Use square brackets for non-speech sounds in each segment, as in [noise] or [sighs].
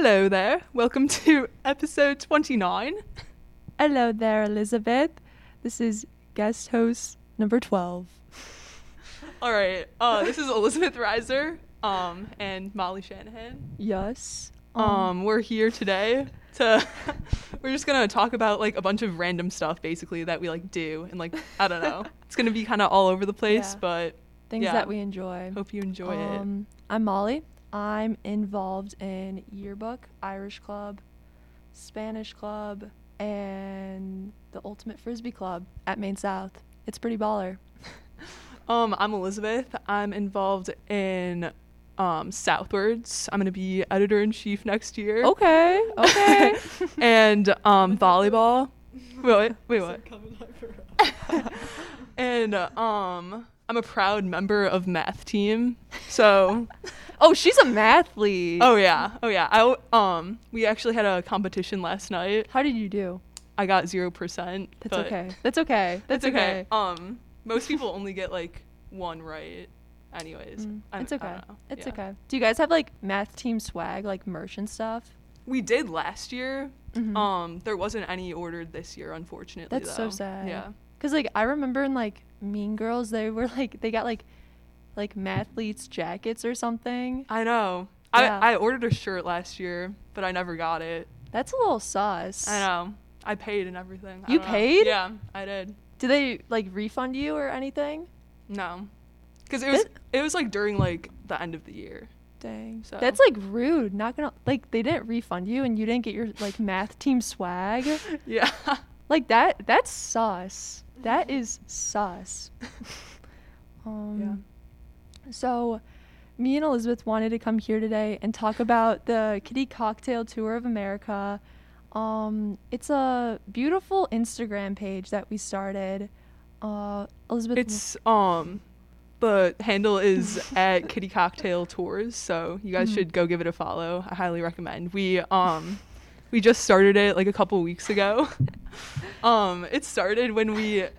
Hello there. Welcome to episode 29. Hello there, Elizabeth. This is guest host number 12. [laughs] All right. Uh, this is Elizabeth Reiser um, and Molly Shanahan. Yes. Um, we're here today to. [laughs] we're just gonna talk about like a bunch of random stuff, basically that we like do, and like I don't know. [laughs] It's gonna be kind of all over the place, Yeah. but things yeah. that we enjoy. hope you enjoy it. Um, I'm Molly. I'm involved in yearbook, Irish club, Spanish club, and the Ultimate Frisbee Club at Maine South. It's pretty baller. [laughs] Um, I'm Elizabeth. I'm involved in um, Southwords. I'm gonna be editor in chief next year. Okay. Okay. [laughs] and um, volleyball. Wait, [laughs] wait, what? and uh, um, I'm a proud member of math team. So, [laughs] oh, she's a mathlete. oh yeah, oh yeah. I um, we actually had a competition last night. How did you do? I got zero percent. That's okay. That's okay. [laughs] That's okay. okay. Um, most people only get like one right. Anyways, Mm, it's okay. It's Yeah. okay. Do you guys have like math team swag, like merch and stuff? We did last year. Mhm. Um, there wasn't any ordered this year, unfortunately. That's so sad. Yeah. Cause like I remember in like Mean Girls, they were like they got like like mathletes jackets or something. I know. Yeah. I, I ordered a shirt last year, but I never got it. That's a little sus. I know. I paid and everything. You don't know. paid? Yeah, I did. Did they like refund you or anything? No, because it was That- it was like during like the end of the year. Dang. So- That's like rude. Not gonna like they didn't refund you and you didn't get your like math team swag. [laughs] Yeah. Like that that's sus. That is sus. [laughs] um so me and Elizabeth wanted to come here today and talk about the Kitty Cocktail Tour of America. Um it's a beautiful Instagram page that we started. Uh Elizabeth It's um, the handle is [laughs] at Kitty Cocktail Tours, so you guys Mhm. should go give it a follow. I highly recommend. We um, we just started it like a couple weeks ago. [laughs] um, it started when we, [laughs] it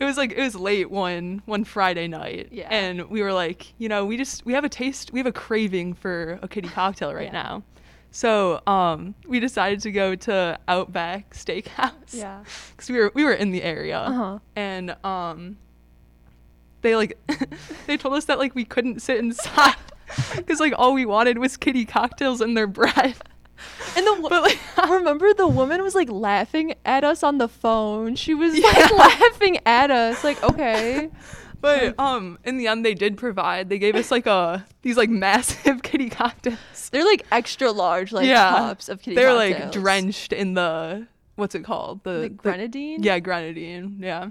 was like it was late one one Friday night, Yeah. and we were like, you know, we just we have a taste, we have a craving for a kitty cocktail right Yeah. now. So um, we decided to go to Outback Steakhouse. Yeah. [laughs] because we were we were in the area Uh-huh. and um they like they told us that like we couldn't sit inside because like all we wanted was kitty cocktails and their bread [laughs] And the but like [laughs] remember the woman was like laughing at us on the phone. She was Yeah. like [laughs] laughing at us. Like, okay. but um in the end they did provide they gave us like a these like massive kitty cocktails They're like extra large, like Yeah. cups of kitty they're like drenched in the what's it called the, The grenadine? yeah grenadine yeah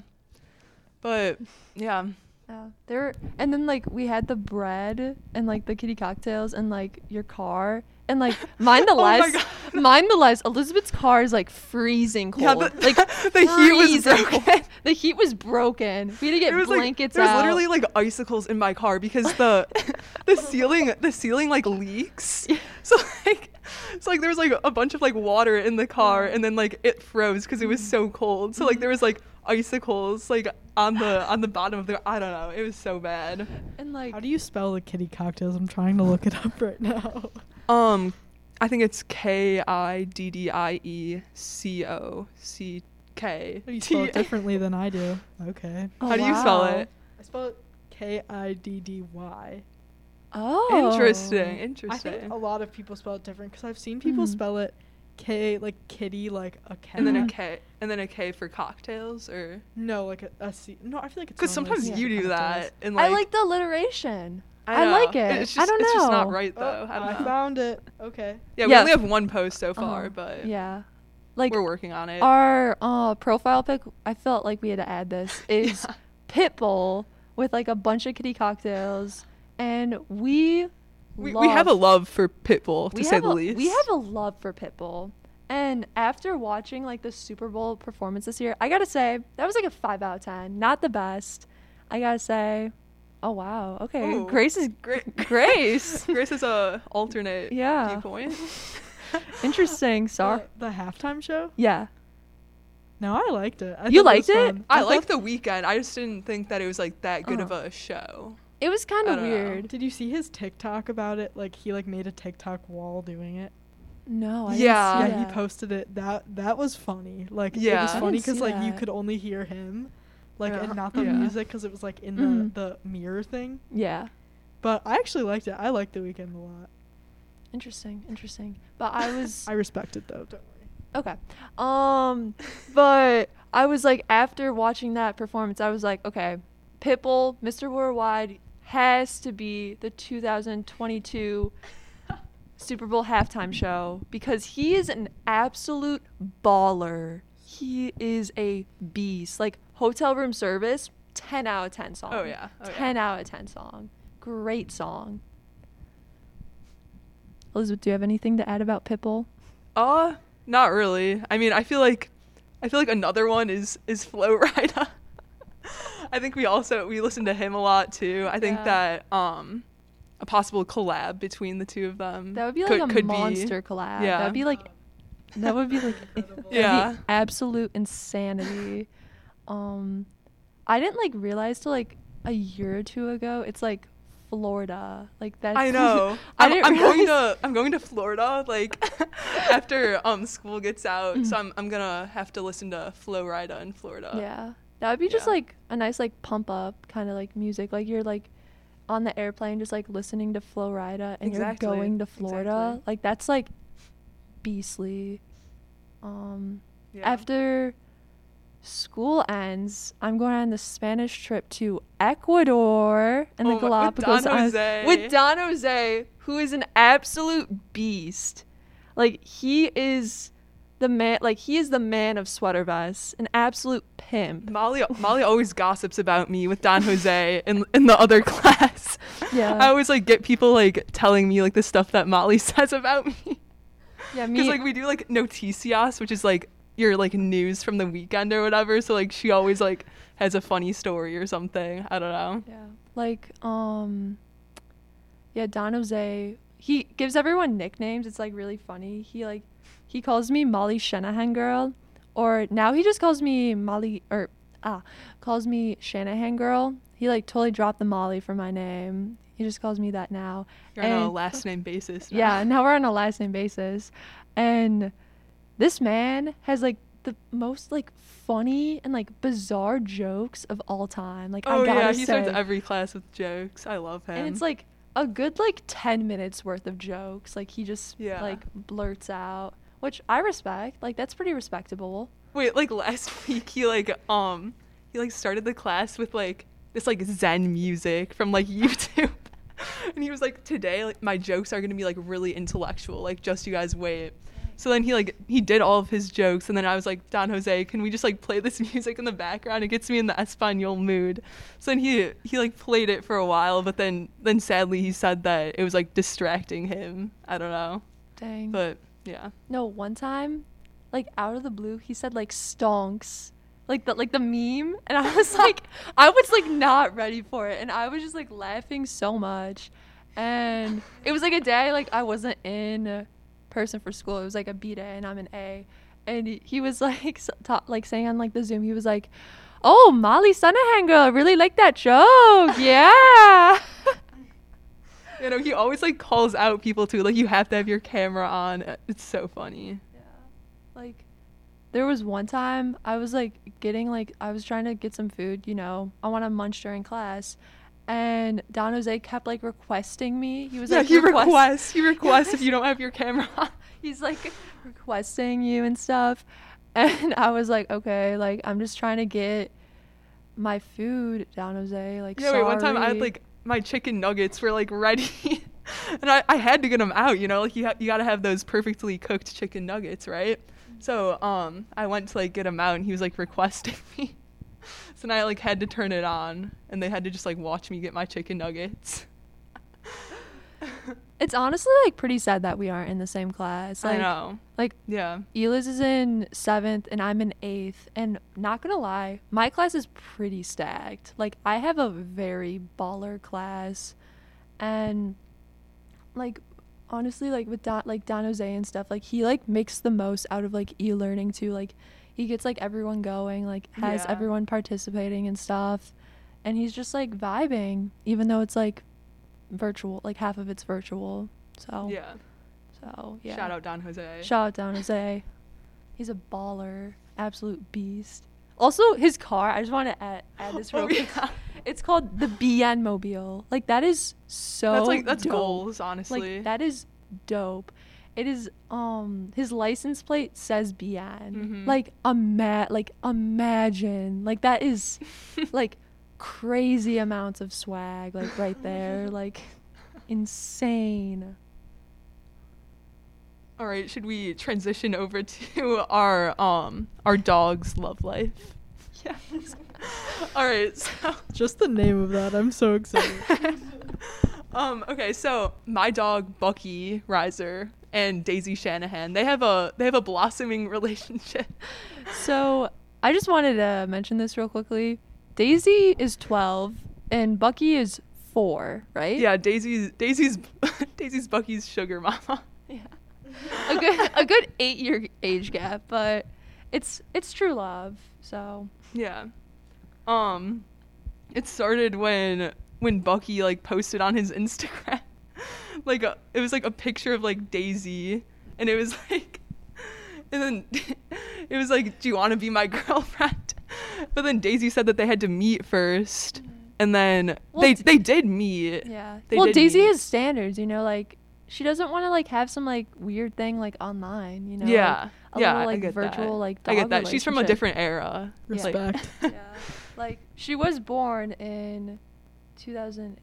but yeah Yeah. There and then like we had the bread and like the kitty cocktails and like your car and like [laughs] mind the Oh less God. mind the less Elizabeth's car is like freezing cold. Yeah, the- like [laughs] the heat was broken. [laughs] cold. The heat was broken. We had to get was blankets like, There's out. literally like icicles in my car because the the ceiling the ceiling like leaks. Yeah. So like so like there was like a bunch of like water in the car and then like it froze because it was mm. so cold. So like there was like icicles like on the [sighs] on the bottom of the I don't know. It was so bad. and like How do you spell the kitty cocktails? I'm trying to look it up right now. Um I think it's K I D D I E C O C K. You spell it differently than I do. Okay. Oh, How do you spell it? I spell it K I D D Y. Oh. Interesting. Interesting. I Interesting. think a lot of people spell it different because I've seen people Mhm. spell it K like kitty like a cat. and then a Mhm. And then a K for cocktails or no like a, a C. No, I feel like it's because sometimes C you do cocktails. that and like, I like like the alliteration. I know. like it. It's I don't know. It's just not know. right Oh, though. I don't I know. found it. Okay. Yeah, we Yeah. only have one post so far, Uh-huh. but Yeah. Like we're working on it. our uh, profile pic, I felt like we had to add this, [laughs] is Yeah. Pitbull with like a bunch of kitty cocktails. And we we, we have a love for Pitbull to say the a, least. We have a love for Pitbull. And after watching like the Super Bowl performance this year, I gotta say, that was like a five out of ten. Not the best. I gotta say, oh wow, okay. Ooh. Grace is Great. [laughs] Grace. [laughs] Grace is a alternate [laughs] Yeah. viewpoint. Interesting. Sorry. The, the halftime show. Yeah. No, I liked it. I You liked was it? fun. I liked the Weeknd. I just didn't think that it was like that good of Uh-huh. a show. It was kind of don't know. weird. Did you see his TikTok about it? Like he like made a TikTok wall doing it. No, I Yeah. didn't yeah, see he posted it. That that was funny. Like it was funny because like you could only hear him, like Yeah. and not the Mhm. music because it was like in Mhm. the the mirror thing. Yeah. But I actually liked it. I liked the Weeknd a lot. Interesting. Interesting. But I was [laughs] I respect it though. Don't worry. okay. Um, but I was like after watching that performance, I was like, okay, Pitbull, Mr. Worldwide has to be the 2022 Super Bowl halftime show because he is an absolute baller. He is a beast. Like hotel room service, 10 out of 10 song. Oh, yeah. Oh, yeah. 10 out of 10 song. Great song. Elizabeth, do you have anything to add about Pitbull? Uh, not really. I mean, I feel like I feel like another one is is Flo Rida. [laughs] I think we also we listen to him a lot too. I think Yeah. that um a possible collab between the two of them That would be like could, a could monster collab. Yeah. That would be like that would be like [laughs] that'd be Yeah. absolute insanity. Um I didn't like realize till like a year or two ago it's like Florida. Like that's I know. [laughs] I [laughs] I'm, I'm going to I'm going to Florida like after um school gets out, Mm. so I'm I'm gonna have to listen to Flo Rida in Florida. Yeah. That would be just like a nice like pump up kind of like music. Like you're like on the airplane just like listening to Flo Rida and Exactly. you're going to Florida. Exactly. Like that's like beastly. Um Yeah. after school ends, I'm going on the Spanish trip to Ecuador and Oh the my- with Galapagos Don Jose. with Don Jose, who is an absolute beast. Like he is the man. Like he is the man of sweater vests, an absolute pimp. Molly Molly always gossips about me with Don Jose in in the other [laughs] class. Yeah. I always like get people like telling me like the stuff that Molly [laughs] says about me. Yeah, me. Because like we do like noticias, which is like your like news from the weekend or whatever. So like she always like has a funny story or something. I don't know. yeah. Like um. Yeah, Don Jose. He gives everyone nicknames. It's like really funny. He like he calls me Molly Shanahan girl, or now he just calls me Molly or ah calls me Shanahan girl. He like totally dropped the Molly for my name. He just calls me that now. You're on a last name basis. now. Yeah, now we're on a last name basis. And this man has like the most like funny and like bizarre jokes of all time. Like Oh I gotta yeah, he say. starts every class with jokes. I love him. and it's like a good like 10 minutes worth of jokes. Like he just Yeah. like blurts out, which I respect. Like that's pretty respectable. Wait, like last [laughs] week he like um he like started the class with like this like Zen music from like [laughs] YouTube. and he was like, Today like my jokes are gonna be like really intellectual, like just you guys wait. So then he like he did all of his jokes and then I was like, Don Jose, can we just like play this [laughs] music in the background? It gets me in the Espanol mood. So then he he like played it for a while, but then then sadly he said that it was like distracting him. I don't know. Dang. But yeah. No, one time, like out of the blue, he said like stonks, like the like the meme, and I was [laughs] like, I was like not ready for it, and I was just like laughing so much, and it was like a day like I wasn't in person for school. It was like a B day, and I'm an A, and he, he was [laughs] like ta- like saying on like the Zoom, he was like, "Oh, Molly Shanahan girl, I really like that joke, [laughs] yeah." You know, he always like calls out people too. Like you have to have your camera on. It's so funny. Yeah. Like there was one time I was like getting like I was trying to get some food, you know. I want to munch during class. And Don Jose kept like requesting me. He was yeah, like he request- requests. He [laughs] requests if you don't have your camera on. [laughs] He's like requesting you and stuff. And I was like, okay, like I'm just trying to get my food, Don Jose. Like Yeah, wait. One time I had like my chicken nuggets were like ready, [laughs] and I, I had to get them out. You know, like you ha- you gotta have those perfectly cooked chicken nuggets, right? So um, I went to like get them out, and he was like requesting [laughs] me. so then I like had to turn it on, and they had to just like watch me get my chicken nuggets. [laughs] It's honestly like pretty sad that we aren't in the same class. Like I know. like Yeah. Eliz is in seventh and I'm in eighth. And not gonna lie, my class is pretty stacked. Like I have a very baller class, and like honestly, like with Don, like Don Jose and stuff, like he like makes the most out of like e-learning too. Like he gets like everyone going, like has Yeah. everyone participating and stuff. and he's just like vibing, even though it's like virtual, like half of it's virtual. So Yeah. so yeah. Shout out Don Jose. Shout out Don Jose. He's a baller, absolute beast. Also, his car. I just want to add, add this [laughs] real Oh, quick. yeah. It's called the BN Mobile. Like that is so. that's like that's dope. goals, honestly. Like that is dope. It is um his license plate says BN. Mhm. Like ima- like imagine. Like that is [laughs] like crazy amounts of swag like right there. [laughs] Like insane. All right, should we transition over to our um our dog's love life? Yes. All right, so Just the name of that, I'm so excited. [laughs] um okay, so my dog Bucky Reiser and Daisy Shanahan, they have a they have a blossoming [laughs] relationship. So I just wanted to mention this real quickly. Daisy is 12 and Bucky is 4, right? Yeah, Daisy's Daisy's [laughs] Daisy's Bucky's sugar mama. [laughs] Yeah. A good a good 8 year age gap, but it's it's true love. So, Yeah. Um it started when when Bucky like posted on his Instagram [laughs] like a, it was like a picture of like Daisy and it was like and then it was like do you want to be my girlfriend? [laughs] But then Daisy said that they had to meet first and then Well, they d- they did meet. yeah. They well, Daisy meet. has standards, you know, like she doesn't want to like have some like weird thing like online, you know. like, yeah. a yeah, little, I like get virtual that. like I get that. She's from a different era. Yeah. Like- Respect. yeah. [laughs] Like she was born in 2009.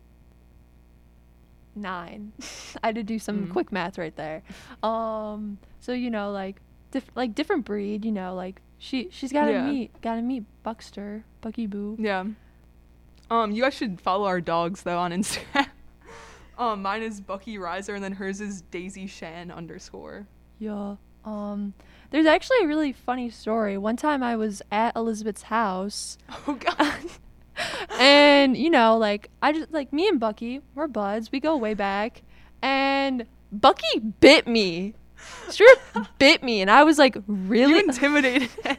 [laughs] I had to do some Mhm. quick math right there. Um, so you know, like, diff- like different breed. You know, like she she's got to Yeah. meet got to meet Buckster, Bucky Boo. Yeah. Um, you guys should follow our dogs though on [laughs] Instagram. um, mine is Bucky Reiser, and then hers is Daisy Shan underscore. Yeah. Um, there's actually a really funny story. One time I was at Elizabeth's house. [laughs] Oh God. [laughs] and you know like i just like me and bucky we're buds we go way back and bucky bit me straight up bit me and i was like really You intimidated [laughs] and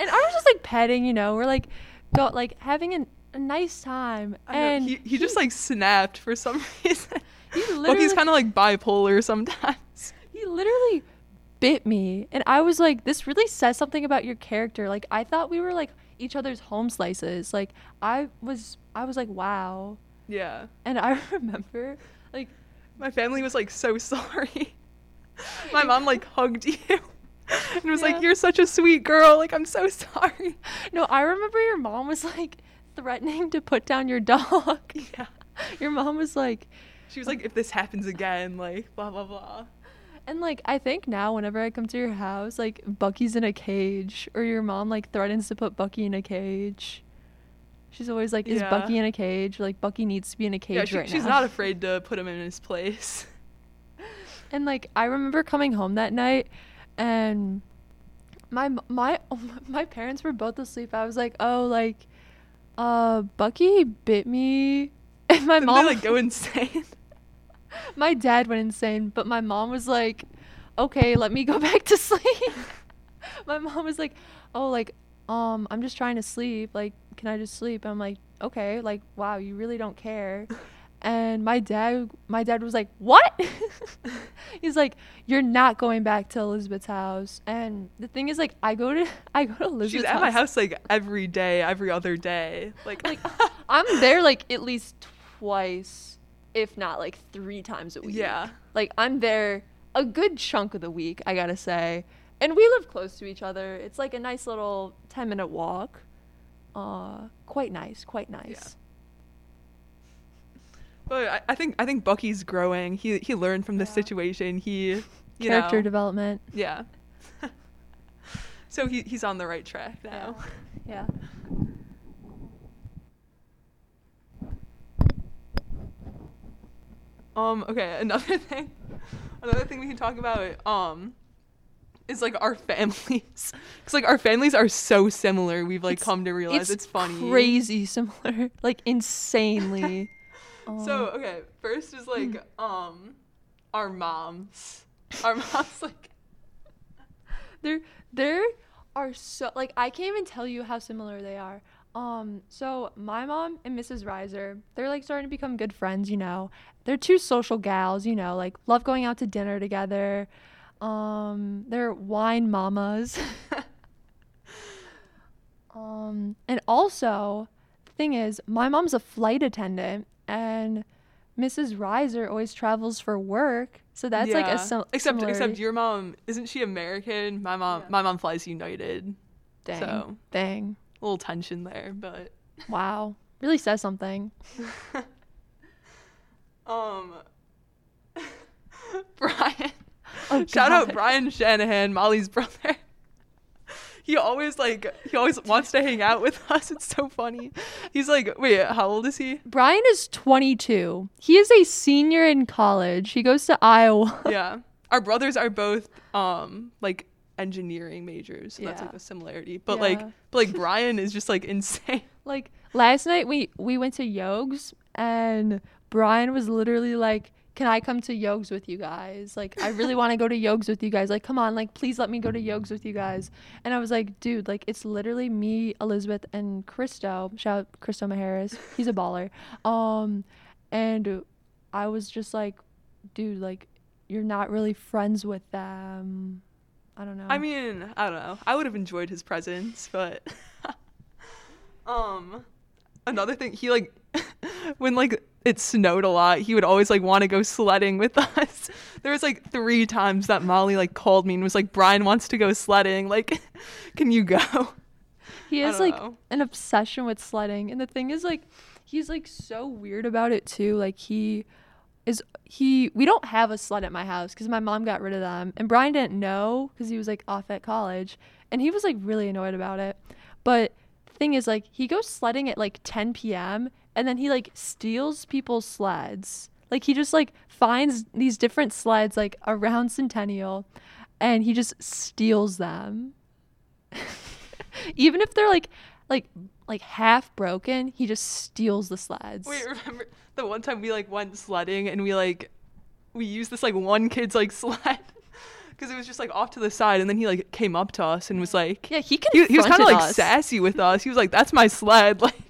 i was just like petting you know we're like go like having an, a nice time know, and he, he just like snapped for some [laughs] reason. he Bucky's he's kind of like bipolar sometimes. he literally bit me and i was like this really says something about your character like i thought we were like each other's home slices like i was i was like wow Yeah. and i [laughs] remember like My family was like so sorry. My mom like hugged you [laughs] and was Yeah. like, "You're such a sweet girl. Like I'm so [laughs] sorry." No, I remember your mom was like threatening to put down your dog. [laughs] Yeah. Your mom was like, She was like, "If this happens again, like blah blah blah." and like I think now whenever I come to your house, like Bucky's in a cage, or your mom like threatens to put Bucky in a cage. She's always like, "Is Yeah. Bucky in a cage? Like Bucky needs to be in a cage yeah, she, right she's now." not afraid to put him in his place. And like I remember coming home that night, and my my [laughs] my parents were both asleep. I was like, "Oh, like, uh, Bucky bit me," [laughs] and my Didn't mom they like go insane? [laughs] my dad went insane, but my mom was like, "Okay, let me go back to sleep." my mom was like, "Oh, like, um, I'm just trying to sleep. Like, can I just sleep?" I'm like, "Okay, like, wow, you really don't care." And my dad, my dad was like, "What?" [laughs] He's like, "You're not going back to Elizabeth's house." And the thing is, like, I go to, [laughs] I go to Elizabeth's house. She's at my house like every day, every other day. Like, Like, [laughs] I'm there like at least twice, if not like three times a week. yeah, Like I'm there a good chunk of the week, I gotta say. And we live close to each other. It's like a nice little ten minute walk. Uh quite nice, quite nice. But I, I think I think Bucky's growing. He he learned from this Yeah. situation. He you Character know, development. yeah. [laughs] so he he's on the right track now. Yeah. Um. Okay. [laughs] Another thing. Another thing we can talk about. Um. Is like our families, [laughs] because like our families are so similar. We've like It's- come to realize it's, funny. Crazy similar. Like insanely. So Um, okay, first is like um, our moms. Our [laughs] moms like they're they're are so like I can't even tell you how similar they are. Um, so my mom and Mrs. Reiser, they're like starting to become good friends, you know. They're two social gals, you know, like love going out to dinner together. Um, they're wine mamas. [laughs] [laughs] um, and also, the thing is, my mom's a flight attendant and Mrs. Reiser always travels for work. So that's like a sim- except similarity. except your mom isn't she American? My mom Yeah. my mom flies United. Dang. So Dang. a little tension there, but Wow. Really says something. [laughs] um [laughs] Brian Oh, Shout out Brian Shanahan, Molly's brother. He always like he always wants to hang out with [laughs] us. It's so funny. He's like, wait, how old is he? Brian is 22. He is a senior in college. He goes to Iowa. [laughs] Yeah, our brothers are both um like engineering majors, so that's like a similarity. But like, but like Brian is just like [laughs] insane. Like last night we we went to Yogs and Brian was literally like, "Can I come to Yogs with you guys? Like I really want to go to Yogs with you guys. Like come on, like please let me go to Yogs with you guys." And I was like, "Dude, like it's literally me, Elizabeth and Christo. Shout out Christo Maharis. He's a baller." Um and I was just like, "Dude, like you're not really friends with them." I don't know. I mean, I don't know. I would have enjoyed his presence, but [laughs] um another thing, he like [laughs] when like it snowed a lot, he would always like want to go sledding with [laughs] us. There was like three times that Molly like called me and was like, "Brian wants to go sledding. Like, [laughs] can you go?" He has like know. an obsession with sledding, and the thing is, like, he's like so weird about it too. Like he is he. We don't have a sled at my house because my mom got rid of them, and Brian didn't know because he was like off at college, and he was like really annoyed about it. But thing is, like, he goes sledding at like 10 p.m. and then he like steals people's slides. Like he just like finds these different slides like around Centennial, and he just steals them [laughs] even if they're like like like half broken he just steals the sleds Wait, remember the one time we like went sledding and we like we used this like one kid's like [laughs] sled because it was just like off to the side and then he like came up to us and was like yeah he can he, he was kind of like sassy with us. He was like, "That's my sled." [laughs] Like,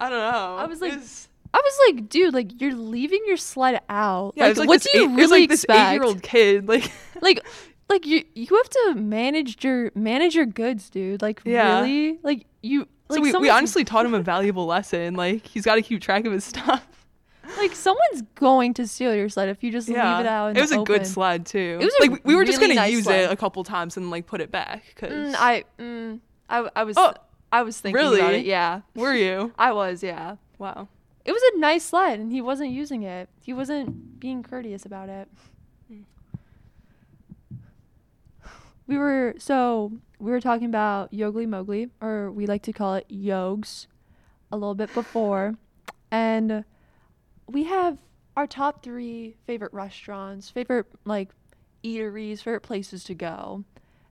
I don't know. I was like, It was- i was like dude like you're leaving your sled out yeah, like, like what do you eight, really like this expect eight-year-old kid. Like, [laughs] like like you you have to manage your manage your goods dude like Yeah. really like you so like we, we honestly taught him a valuable lesson. Like, he's got to keep track of his stuff. like someone's going to steal your sled if you just leave it out in it was a good open. sled too. It was a like we were just gonna nice use sled. it a couple times and like put it back. Cause Mm, i mm, I, I was Oh, i was thinking about really? it yeah were you? [laughs] i was yeah Wow. It was a nice sled, and he wasn't using it. He wasn't being courteous about it. We were so we were talking about Yogli Mogli, or we like to call it Yogs, a little bit before, and we have our top three favorite restaurants, favorite like eateries, favorite places to go,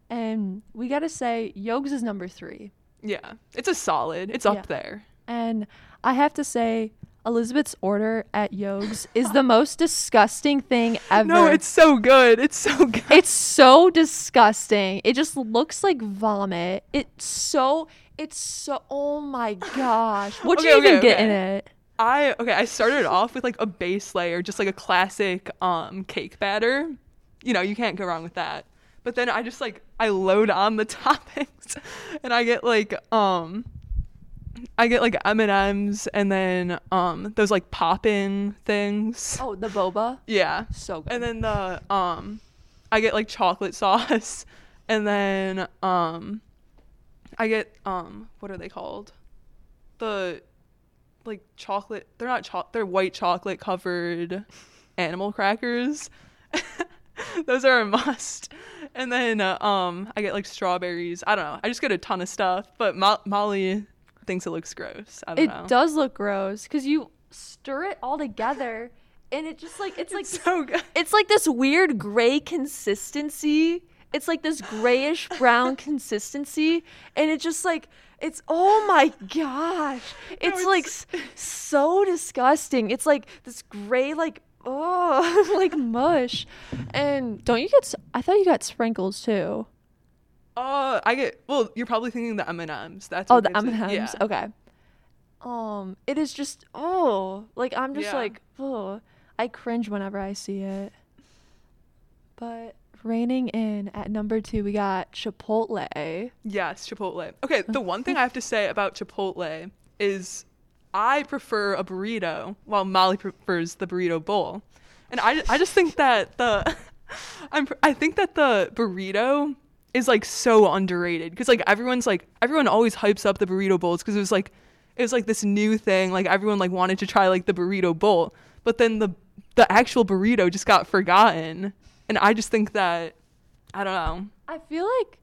and we gotta say Yogs is number three. Yeah, it's a solid. It's up Yeah. there. And I have to say, Elizabeth's order at Yogs is the most disgusting thing ever. No, it's so good. It's so [laughs] good. it's so disgusting. It just looks like vomit. It's so it's so oh my gosh. What Okay, you even okay, get in it? I okay, I started off with like a base layer, just like a classic um cake batter. You know, you can't go wrong with that. But then I just like I load on the [laughs] toppings and I get like um I get like M&Ms and then um those like pop-in things. Oh, the boba. Yeah. So good. And then the um I get like chocolate [laughs] sauce and then um I get um what are they called? The like chocolate they're not cho- they're white chocolate covered [laughs] animal crackers. [laughs] Those are a must. And then uh, um I get like strawberries. I don't know. I just get a ton of stuff, but Mo- Molly thinks it looks gross. I don't it know. does look gross because you stir it all together, and it just like it's like It's so good. it's like this weird gray consistency. It's like this grayish brown [laughs] consistency, and it just like it's oh my gosh, it's, like it's- s- so disgusting. It's like this gray like oh [laughs] like mush, and don't you get? I thought you got sprinkles too. Uh, I get. Well, you're probably thinking the M and M's. That's Oh, the M and M's. yeah. Okay. Um, it is just oh, like I'm just Yeah. like oh, I cringe whenever I see it. But reigning in at number two, we got Chipotle. Yes, Chipotle. Okay, the one thing [laughs] I have to say about Chipotle is I prefer a burrito while Molly prefers the burrito bowl. And I, I just think that the [laughs] I'm I think that the burrito is like so underrated cuz like everyone's like everyone always hypes up the burrito bowls cuz it was like it was like this new thing like everyone like wanted to try like the burrito bowl. But then the the actual burrito just got forgotten. And I just think that I don't know. I feel like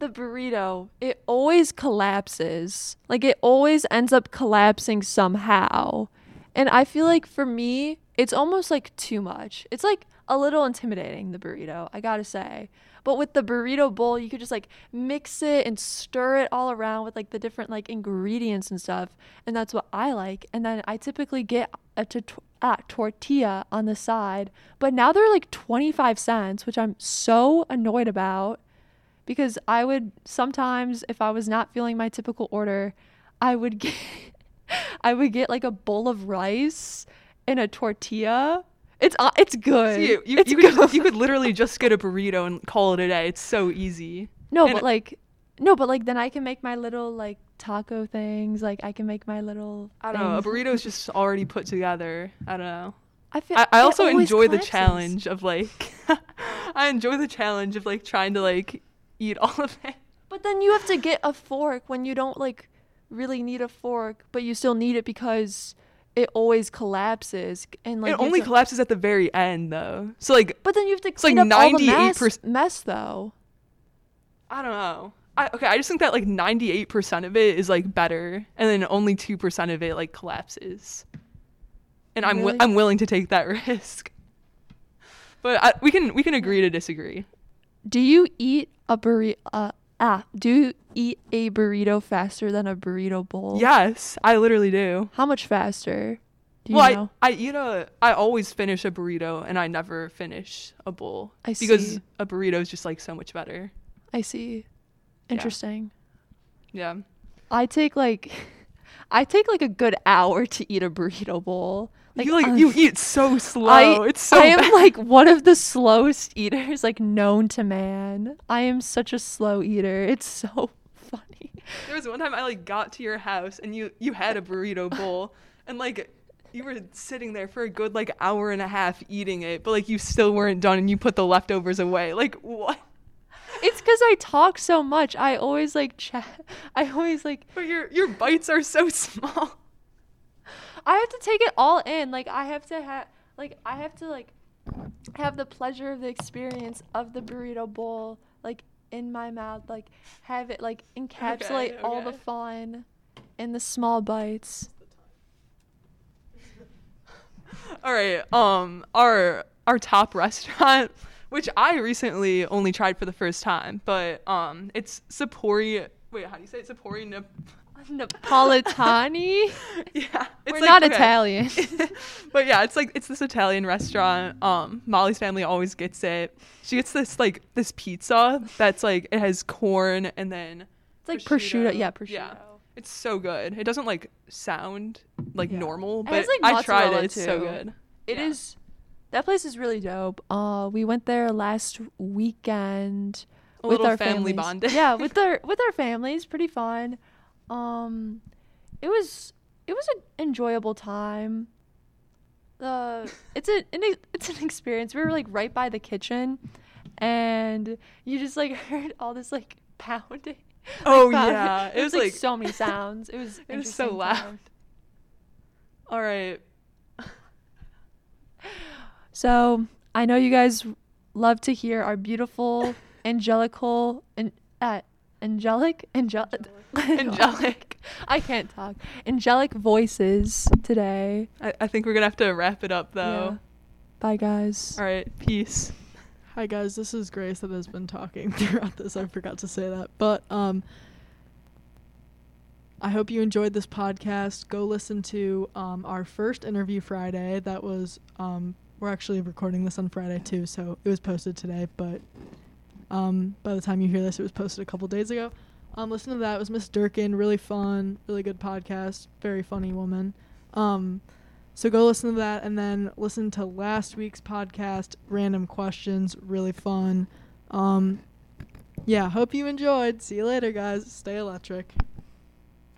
the burrito, it always collapses. Like it always ends up collapsing somehow. And I feel like for me, it's almost like too much. It's like a little intimidating, the burrito, I gotta say. But with the burrito bowl, you could just like mix it and stir it all around with like the different like ingredients and stuff. And that's what I like. And then I typically get a t- tortilla on the side. But now they're like 25 cents, which I'm so annoyed about because I would sometimes, if I was not feeling my typical order, I would get. [laughs] I would get like a bowl of rice and a tortilla. It's uh, it's good. See, you, it's you, good. could, you could literally [laughs] just get a burrito and call it a day. It's so easy. No, And- but like, no, but like then I can make my little like taco things. Like I can make my little. I don't know. A burrito is just already put together. I don't know. I feel. I, I also enjoy the challenge of like, [laughs] I enjoy the challenge of like trying to like eat all of it. But then you have to get a fork when you don't like really need a fork, but you still need it because it always collapses and like it only to- collapses at the very end though. So like, But then you have to like clean up all the mess, 98 mess though. I don't know. I, okay, I just think that like 98% of it is like better, and then only 2% of it like collapses. And I'm wi- I'm willing to take that [laughs] risk. But I, we can we can agree to disagree. Do you eat a burrito? Uh, ah, do you eat a burrito faster than a burrito bowl? Yes, I literally do. How much faster? Do you well, know? I, I eat a I always finish a burrito and I never finish a bowl I see. because a burrito is just like so much better. I see. Interesting. Yeah. I take like, [laughs] I take like a good hour to eat a burrito bowl. Like, you like uh, you eat so slow. I, it's so I am bad. like one of the slowest eaters like known to man. I am such a slow eater. It's so [laughs] funny. There was one time I like got to your house and you you had a burrito [laughs] bowl and like you were sitting there for a good like hour and a half eating it, but like you still weren't done and you put the leftovers away. Like what? It's because I talk so much. I always like [laughs] chat. I always like But your your bites are so small. I have to take it all in. Like I have to have like I have to like have the pleasure of the experience of the burrito bowl like in my mouth. Like have it like encapsulate all the fun in the small bites. [laughs] All right. Um our our top restaurant [laughs] which I recently only tried for the first time, but um it's Sapori Wait, how do you say it? Sapori Nap- Napolitani. [laughs] Yeah. It's We're like- not okay. Italian. [laughs] but yeah, it's like it's this Italian restaurant. Um, Molly's family always gets it. She gets this like this pizza that's like it has corn and then It's like prosciutto. Yeah, prosciutto. Yeah, it's so good. It doesn't like sound like Yeah. normal, but has, like, I tried it. It's so good. It Yeah. is. That place is really dope. Uh, we went there last weekend A with our family families. bonding. yeah, [laughs] with our with our families, pretty fun. Um, it was it was an enjoyable time. Uh, it's a an, it's an experience. We were like right by the kitchen, and you just like [laughs] heard all this like pounding. [laughs] like, Oh, pounding. yeah. it, was, like, so many sounds. It was [laughs] It was so loud. All right. So I know you guys love to hear our beautiful, angelical, and uh, angelic, angelic, [laughs] Angelic. I can't talk. Angelic voices today. I, I think we're gonna have to wrap it up though. Yeah. though. Bye, guys. All right. Peace. Hi guys, this is Grace that has been talking [laughs] throughout this. I forgot to say that. But um I hope you enjoyed this podcast. Go listen to um our first interview Friday. That was um we're actually recording this on Friday too, so it was posted today, but Um, by the time you hear this, it was posted a couple days ago. Um, listen to that. It was Miss Durkin. Really fun. Really good podcast. Very funny woman. Um, so go listen to that and then listen to last week's podcast, Random Questions. Really fun. Um, yeah, hope you enjoyed. See you later, guys. Stay electric.